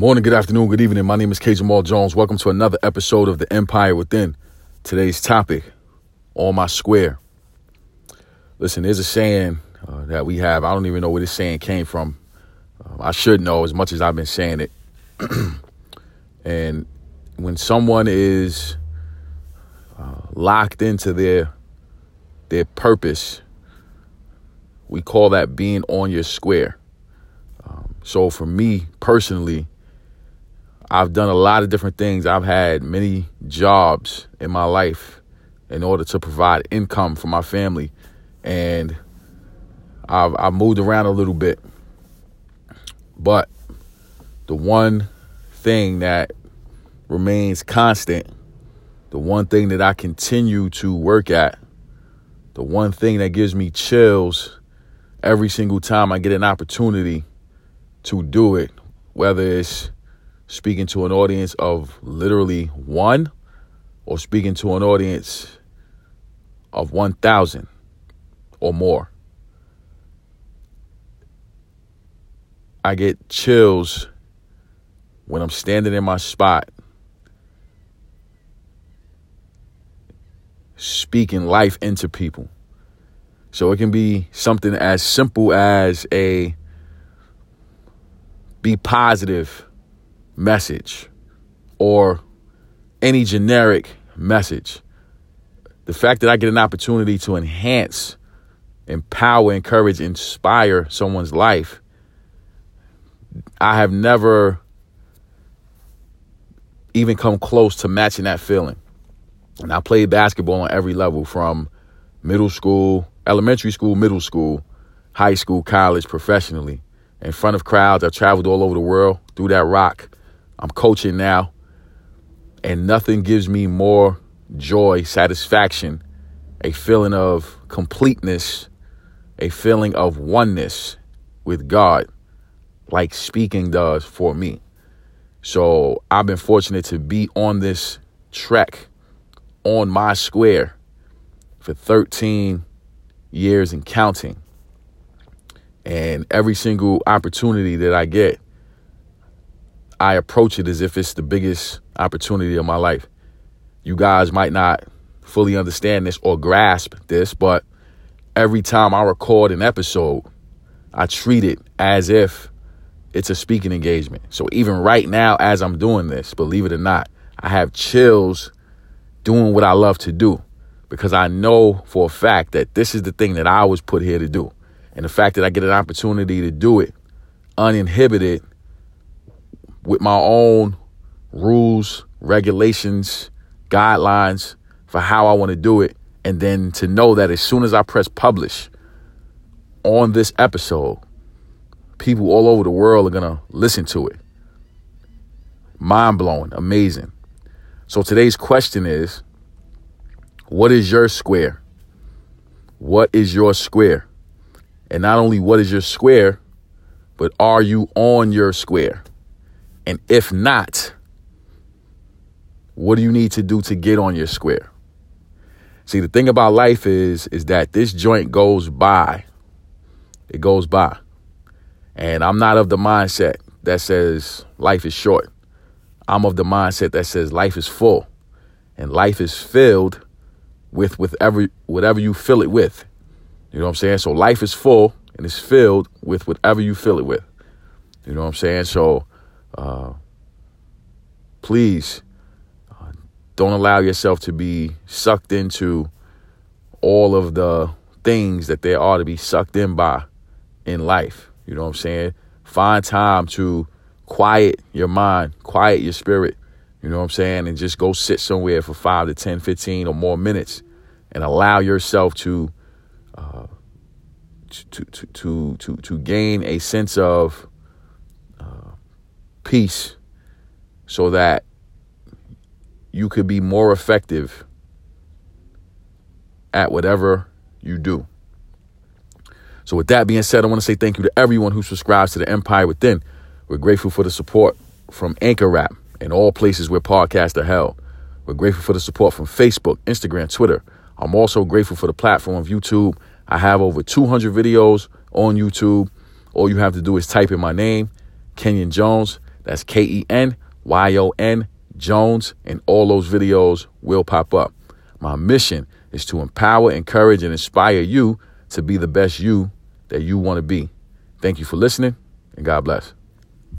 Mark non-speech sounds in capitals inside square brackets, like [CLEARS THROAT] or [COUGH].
morning, good afternoon, good evening. My name is K. Jamal Jones. Welcome to another episode of The Empire Within. Today's topic, on my square. Listen, there's a saying uh, that we have. I don't even know where this saying came from. Uh, I should know as much as I've been saying it. [CLEARS THROAT] and when someone is uh, locked into their their purpose, we call that being on your square. Um, so for me personally, I've done a lot of different things. I've had many jobs in my life in order to provide income for my family. And I've, I've moved around a little bit. But the one thing that remains constant, the one thing that I continue to work at, the one thing that gives me chills every single time I get an opportunity to do it, whether it's speaking to an audience of literally one or speaking to an audience of 1,000 or more. I get chills when I'm standing in my spot speaking life into people. So it can be something as simple as a be positive message or any generic message. The fact that I get an opportunity to enhance, empower, encourage, inspire someone's life, I have never even come close to matching that feeling. And I played basketball on every level from middle school, elementary school, middle school, high school, college, professionally. In front of crowds, I traveled all over the world through that rock I'm coaching now, and nothing gives me more joy, satisfaction, a feeling of completeness, a feeling of oneness with God, like speaking does for me. So I've been fortunate to be on this trek on my square for 13 years and counting. And every single opportunity that I get, I approach it as if it's the biggest opportunity of my life. You guys might not fully understand this or grasp this, but every time I record an episode, I treat it as if it's a speaking engagement. So even right now, as I'm doing this, believe it or not, I have chills doing what I love to do because I know for a fact that this is the thing that I was put here to do. And the fact that I get an opportunity to do it uninhibited with my own rules, regulations, guidelines for how I want to do it. And then to know that as soon as I press publish on this episode, people all over the world are going to listen to it. Mind blowing, amazing. So today's question is what is your square? What is your square? And not only what is your square, but are you on your square? And if not, what do you need to do to get on your square? See, the thing about life is is that this joint goes by. It goes by. And I'm not of the mindset that says life is short. I'm of the mindset that says life is full. And life is filled with every whatever you fill it with. You know what I'm saying? So life is full and it's filled with whatever you fill it with. You know what I'm saying? So uh, please uh, don't allow yourself to be sucked into all of the things that there are to be sucked in by in life. You know what I'm saying? Find time to quiet your mind, quiet your spirit. You know what I'm saying? And just go sit somewhere for five to 10, 15 or more minutes and allow yourself to, uh, to, to, to, to, to gain a sense of peace so that you could be more effective at whatever you do. So, with that being said, I want to say thank you to everyone who subscribes to the Empire Within. We're grateful for the support from Anchor Rap and all places where podcasts are held. We're grateful for the support from Facebook, Instagram, Twitter. I'm also grateful for the platform of YouTube. I have over 200 videos on YouTube. All you have to do is type in my name, Kenyon Jones, That's K E N Y O N Jones, and all those videos will pop up. My mission is to empower, encourage, and inspire you to be the best you that you want to be. Thank you for listening, and God bless.